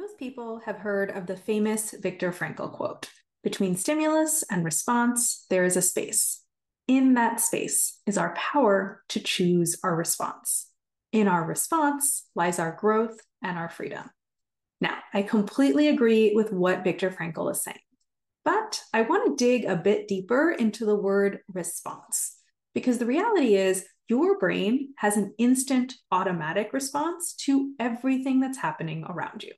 Most people have heard of the famous Viktor Frankl quote Between stimulus and response, there is a space. In that space is our power to choose our response. In our response lies our growth and our freedom. Now, I completely agree with what Viktor Frankl is saying, but I want to dig a bit deeper into the word response because the reality is your brain has an instant automatic response to everything that's happening around you.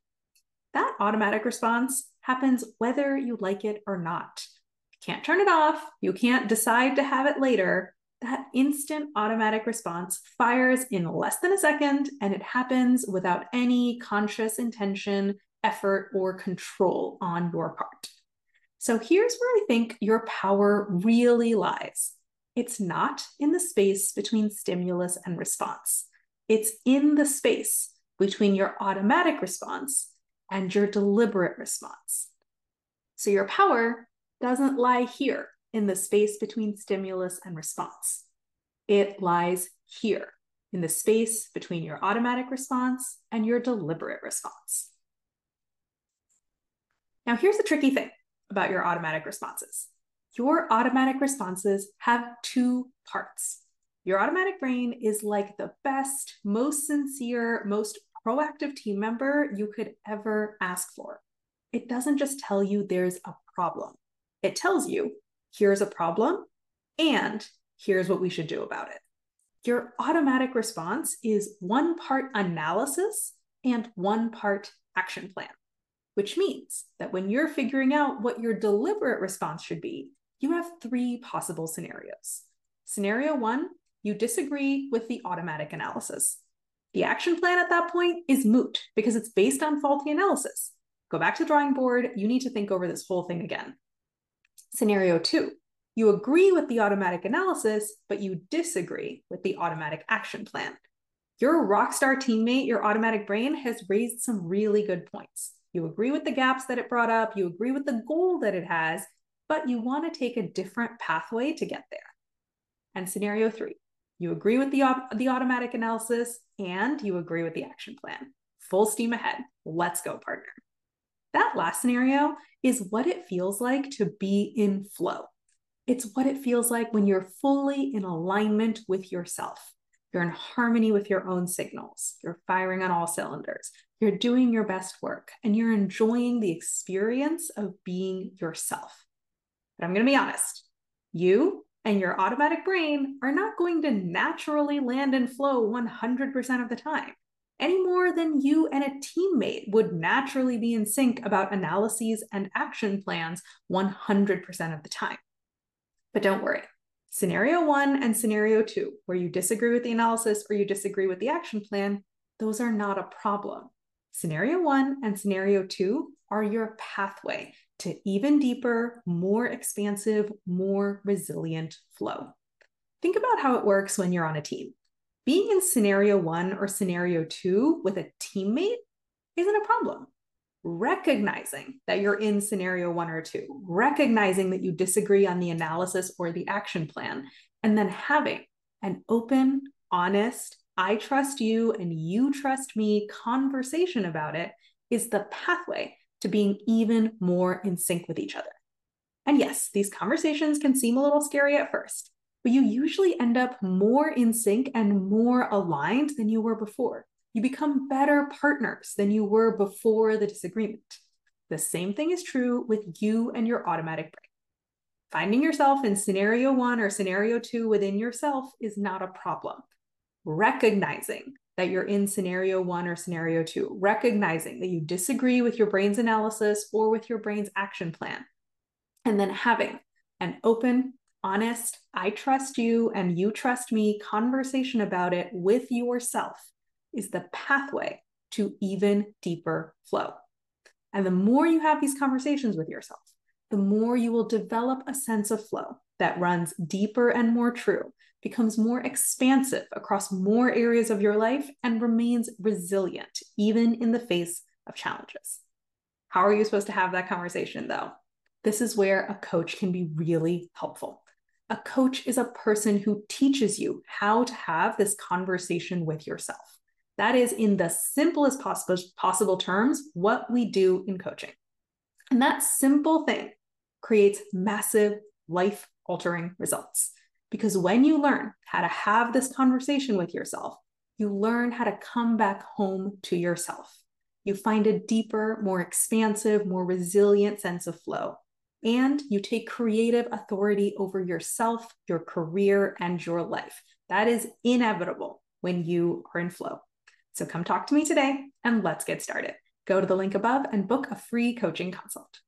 That automatic response happens whether you like it or not. You can't turn it off, you can't decide to have it later. That instant automatic response fires in less than a second, and it happens without any conscious intention, effort, or control on your part. So here's where I think your power really lies it's not in the space between stimulus and response, it's in the space between your automatic response and your deliberate response. So your power doesn't lie here in the space between stimulus and response. It lies here in the space between your automatic response and your deliberate response. Now, here's the tricky thing about your automatic responses your automatic responses have two parts. Your automatic brain is like the best, most sincere, most proactive team member you could ever ask for. It doesn't just tell you there's a problem, it tells you here's a problem and here's what we should do about it. Your automatic response is one part analysis and one part action plan, which means that when you're figuring out what your deliberate response should be, you have three possible scenarios. Scenario one, you disagree with the automatic analysis. The action plan at that point is moot because it's based on faulty analysis. Go back to the drawing board. You need to think over this whole thing again. Scenario two, you agree with the automatic analysis, but you disagree with the automatic action plan. Your rockstar teammate, your automatic brain, has raised some really good points. You agree with the gaps that it brought up, you agree with the goal that it has, but you want to take a different pathway to get there. And scenario three, you agree with the, the automatic analysis and you agree with the action plan. Full steam ahead. Let's go, partner. That last scenario is what it feels like to be in flow. It's what it feels like when you're fully in alignment with yourself. You're in harmony with your own signals. You're firing on all cylinders. You're doing your best work and you're enjoying the experience of being yourself. But I'm going to be honest you and your automatic brain are not going to naturally land and flow 100% of the time, any more than you and a teammate would naturally be in sync about analyses and action plans 100% of the time. But don't worry. Scenario one and scenario two, where you disagree with the analysis or you disagree with the action plan, those are not a problem. Scenario one and scenario two are your pathway to even deeper, more expansive, more resilient flow. Think about how it works when you're on a team. Being in scenario one or scenario two with a teammate isn't a problem. Recognizing that you're in scenario one or two, recognizing that you disagree on the analysis or the action plan, and then having an open, honest, I trust you and you trust me conversation about it is the pathway to being even more in sync with each other. And yes, these conversations can seem a little scary at first, but you usually end up more in sync and more aligned than you were before. You become better partners than you were before the disagreement. The same thing is true with you and your automatic brain. Finding yourself in scenario one or scenario two within yourself is not a problem. Recognizing that you're in scenario one or scenario two, recognizing that you disagree with your brain's analysis or with your brain's action plan, and then having an open, honest, I trust you and you trust me conversation about it with yourself is the pathway to even deeper flow. And the more you have these conversations with yourself, the more you will develop a sense of flow that runs deeper and more true becomes more expansive across more areas of your life and remains resilient, even in the face of challenges. How are you supposed to have that conversation, though? This is where a coach can be really helpful. A coach is a person who teaches you how to have this conversation with yourself. That is, in the simplest possible, possible terms, what we do in coaching. And that simple thing creates massive life altering results. Because when you learn how to have this conversation with yourself, you learn how to come back home to yourself. You find a deeper, more expansive, more resilient sense of flow. And you take creative authority over yourself, your career, and your life. That is inevitable when you are in flow. So come talk to me today and let's get started. Go to the link above and book a free coaching consult.